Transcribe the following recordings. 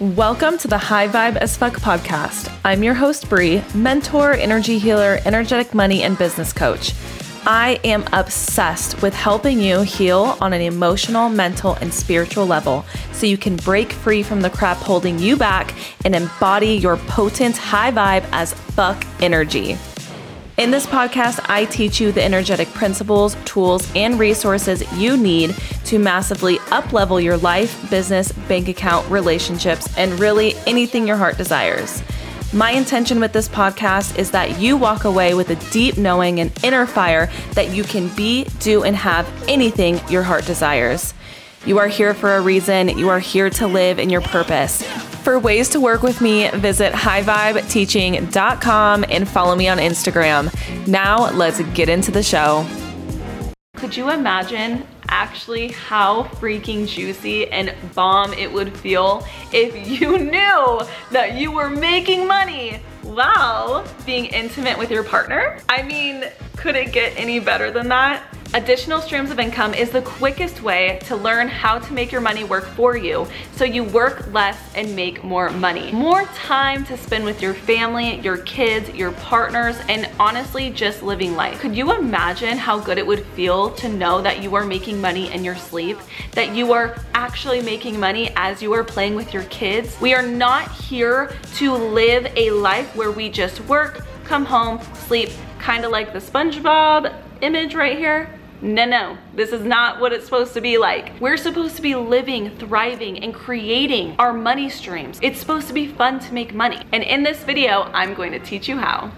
Welcome to the High Vibe as Fuck podcast. I'm your host, Bree, mentor, energy healer, energetic money, and business coach. I am obsessed with helping you heal on an emotional, mental, and spiritual level so you can break free from the crap holding you back and embody your potent high vibe as fuck energy. In this podcast, I teach you the energetic principles, tools, and resources you need to massively uplevel your life, business, bank account, relationships, and really anything your heart desires. My intention with this podcast is that you walk away with a deep knowing and inner fire that you can be, do, and have anything your heart desires. You are here for a reason. You are here to live in your purpose. For ways to work with me, visit highvibeteaching.com and follow me on Instagram. Now, let's get into the show. Could you imagine actually how freaking juicy and bomb it would feel if you knew that you were making money while being intimate with your partner? I mean, could it get any better than that? Additional streams of income is the quickest way to learn how to make your money work for you so you work less and make more money. More time to spend with your family, your kids, your partners, and honestly, just living life. Could you imagine how good it would feel to know that you are making money in your sleep, that you are actually making money as you are playing with your kids? We are not here to live a life where we just work, come home, sleep, kind of like the SpongeBob image right here. No, no, this is not what it's supposed to be like. We're supposed to be living, thriving, and creating our money streams. It's supposed to be fun to make money. And in this video, I'm going to teach you how.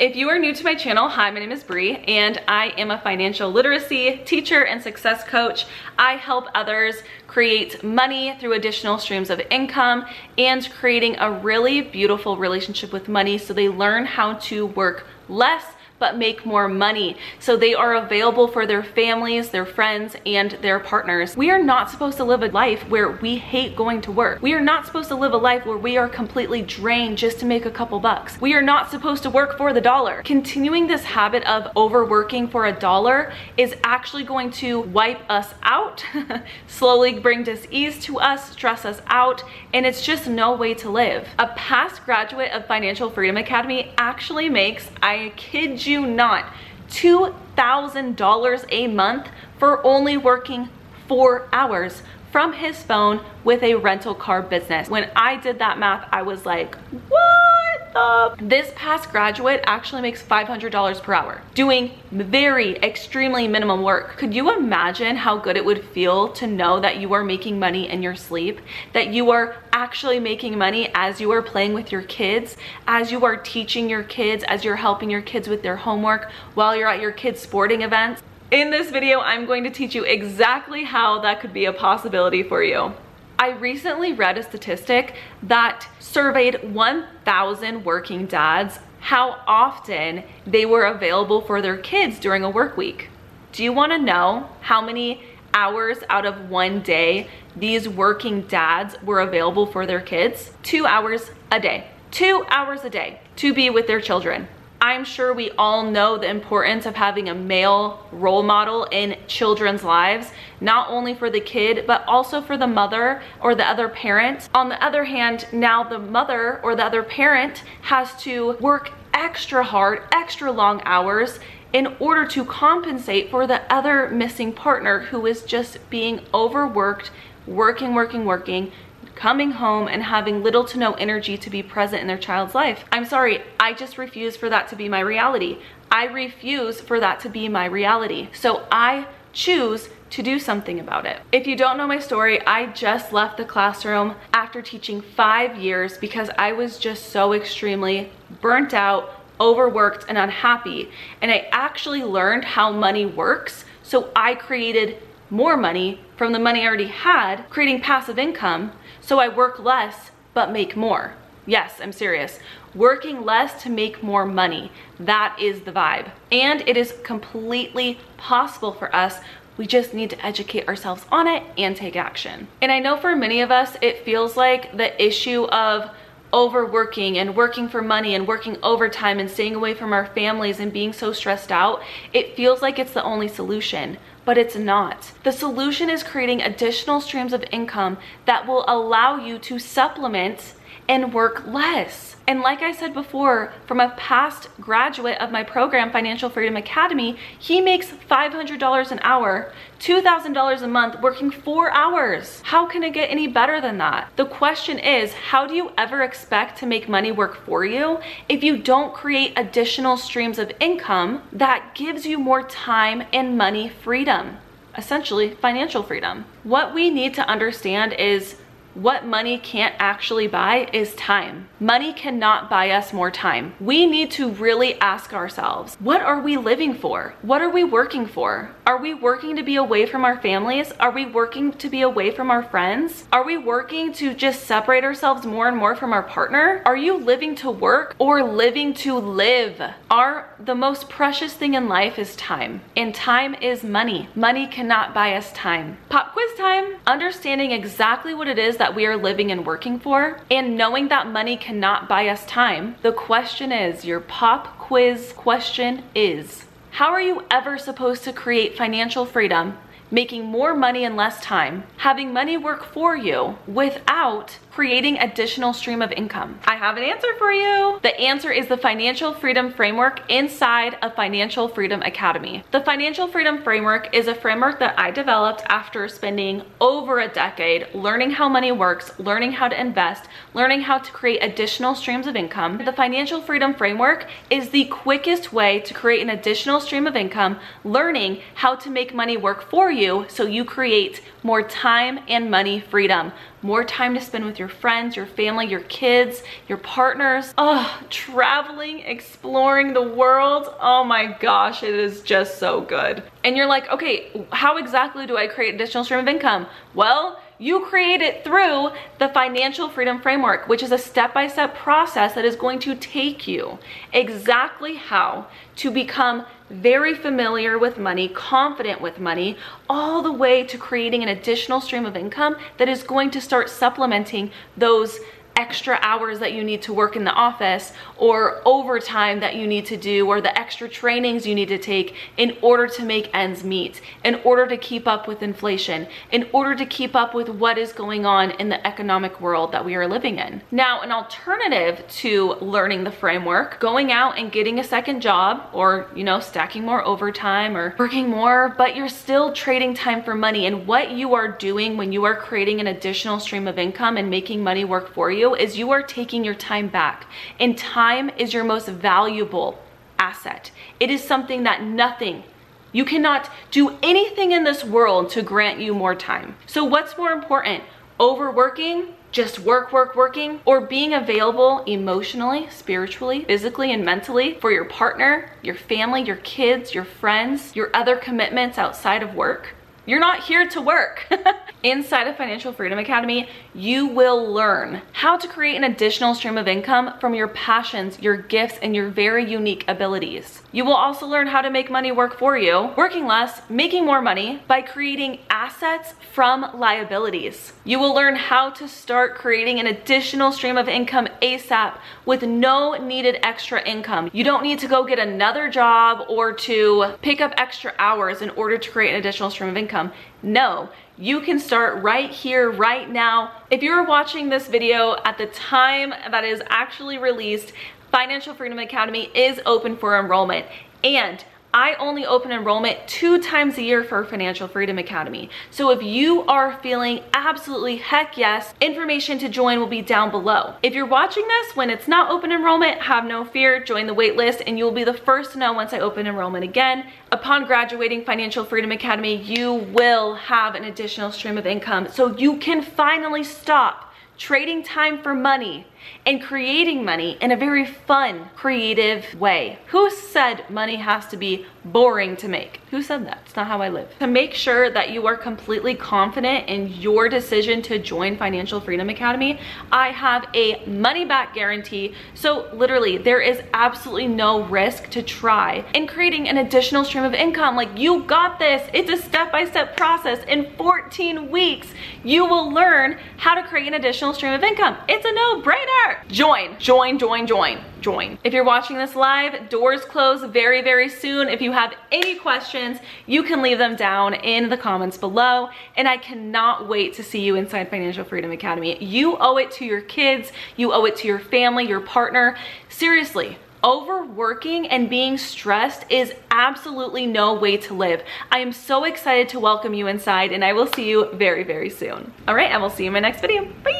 If you are new to my channel, hi, my name is Bree, and I am a financial literacy teacher and success coach. I help others create money through additional streams of income and creating a really beautiful relationship with money so they learn how to work less but make more money. So they are available for their families, their friends, and their partners. We are not supposed to live a life where we hate going to work. We are not supposed to live a life where we are completely drained just to make a couple bucks. We are not supposed to work for the dollar. Continuing this habit of overworking for a dollar is actually going to wipe us out, slowly bring dis-ease to us, stress us out, and it's just no way to live. A past graduate of Financial Freedom Academy actually makes, I kid you you not, $2,000 a month for only working four hours from his phone with a rental car business. When I did that math, I was like, what the? This past graduate actually makes $500 per hour doing very extremely minimum work. Could you imagine how good it would feel to know that you are making money in your sleep, that you are actually making money as you are playing with your kids, as you are teaching your kids, as you're helping your kids with their homework while you're at your kids' sporting events? In this video, I'm going to teach you exactly how that could be a possibility for you. I recently read a statistic that surveyed 1,000 working dads how often they were available for their kids during a work week. Do you wanna know how many hours out of one day these working dads were available for their kids? Two hours a day. Two hours a day to be with their children. I'm sure we all know the importance of having a male role model in children's lives, not only for the kid, but also for the mother or the other parent. On the other hand, now the mother or the other parent has to work extra hard, extra long hours in order to compensate for the other missing partner who is just being overworked, working, working, working, coming home and having little to no energy to be present in their child's life. I'm sorry, I just refuse for that to be my reality. I refuse for that to be my reality. So I choose to do something about it. If you don't know my story, I just left the classroom after teaching five years because I was just so extremely burnt out, overworked, and unhappy. And I actually learned how money works. So I created more money from the money I already had, creating passive income so I work less, but make more. Yes, I'm serious. Working less to make more money. That is the vibe. And it is completely possible for us. We just need to educate ourselves on it and take action. And I know for many of us, it feels like the issue of overworking and working for money and working overtime and staying away from our families and being so stressed out, it feels like it's the only solution but it's not. The solution is creating additional streams of income that will allow you to supplement and work less. And like I said before, from a past graduate of my program, Financial Freedom Academy, he makes $500 an hour, $2,000 a month working four hours. How can it get any better than that? The question is, how do you ever expect to make money work for you if you don't create additional streams of income that gives you more time and money freedom? Essentially, financial freedom. What we need to understand is what money can't actually buy is time. Money cannot buy us more time. We need to really ask ourselves, what are we living for? What are we working for? Are we working to be away from our families? Are we working to be away from our friends? Are we working to just separate ourselves more and more from our partner? Are you living to work or living to live? Our the most precious thing in life is time, and time is money. Money cannot buy us time. Pop quiz time. Understanding exactly what it is that we are living and working for, and knowing that money cannot buy us time. The question is, your pop quiz question is, how are you ever supposed to create financial freedom, making more money in less time, having money work for you without creating additional stream of income? I have an answer for you. The answer is the Financial Freedom Framework inside of Financial Freedom Academy. The Financial Freedom Framework is a framework that I developed after spending over a decade learning how money works, learning how to invest, learning how to create additional streams of income. The Financial Freedom Framework is the quickest way to create an additional stream of income, learning how to make money work for you so you create more time and money freedom more time to spend with your friends, your family, your kids, your partners. Oh, traveling, exploring the world. Oh my gosh, it is just so good. And you're like, okay, how exactly do I create additional stream of income? Well, you create it through the financial freedom framework, which is a step-by-step process that is going to take you exactly how to become very familiar with money, confident with money, all the way to creating an additional stream of income that is going to start supplementing those extra hours that you need to work in the office or overtime that you need to do or the extra trainings you need to take in order to make ends meet, in order to keep up with inflation, in order to keep up with what is going on in the economic world that we are living in. Now, an alternative to learning the framework, going out and getting a second job or, you know, stacking more overtime or working more, but you're still trading time for money. And what you are doing when you are creating an additional stream of income and making money work for you is you are taking your time back. And time is your most valuable asset. It is something that nothing you cannot do anything in this world to grant you more time. So what's more important? Overworking, just work, work, working, or being available emotionally, spiritually, physically, and mentally for your partner, your family, your kids, your friends, your other commitments outside of work? You're not here to work. Inside of Financial Freedom Academy, you will learn how to create an additional stream of income from your passions, your gifts, and your very unique abilities. You will also learn how to make money work for you, working less, making more money by creating assets from liabilities. You will learn how to start creating an additional stream of income ASAP with no needed extra income. You don't need to go get another job or to pick up extra hours in order to create an additional stream of income. No, you can start right here, right now. If you're watching this video at the time that is actually released, Financial Freedom Academy is open for enrollment. And I only open enrollment two times a year for Financial Freedom Academy. So if you are feeling absolutely heck yes, information to join will be down below. If you're watching this when it's not open enrollment, have no fear, join the waitlist and you'll be the first to know once I open enrollment again. Upon graduating Financial Freedom Academy, you will have an additional stream of income so you can finally stop trading time for money and creating money in a very fun, creative way. Who said money has to be boring to make? Who said that? It's not how I live. To make sure that you are completely confident in your decision to join Financial Freedom Academy, I have a money back guarantee. So literally there is absolutely no risk to try in creating an additional stream of income. Like you got this. It's a step-by-step -step process. In 14 weeks, you will learn how to create an additional stream of income. It's a no-brainer Join, join, join, join, join. If you're watching this live, doors close very, very soon. If you have any questions, you can leave them down in the comments below. And I cannot wait to see you inside Financial Freedom Academy. You owe it to your kids, you owe it to your family, your partner. Seriously, overworking and being stressed is absolutely no way to live. I am so excited to welcome you inside and I will see you very, very soon. All right, and we'll see you in my next video. Bye.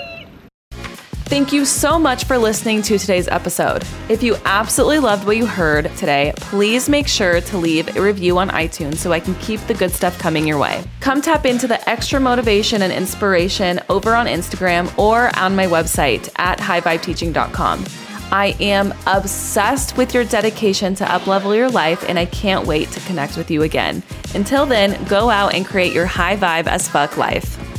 Thank you so much for listening to today's episode. If you absolutely loved what you heard today, please make sure to leave a review on iTunes so I can keep the good stuff coming your way. Come tap into the extra motivation and inspiration over on Instagram or on my website at highvibeteaching.com. I am obsessed with your dedication to uplevel your life, and I can't wait to connect with you again. Until then, go out and create your high vibe as fuck life.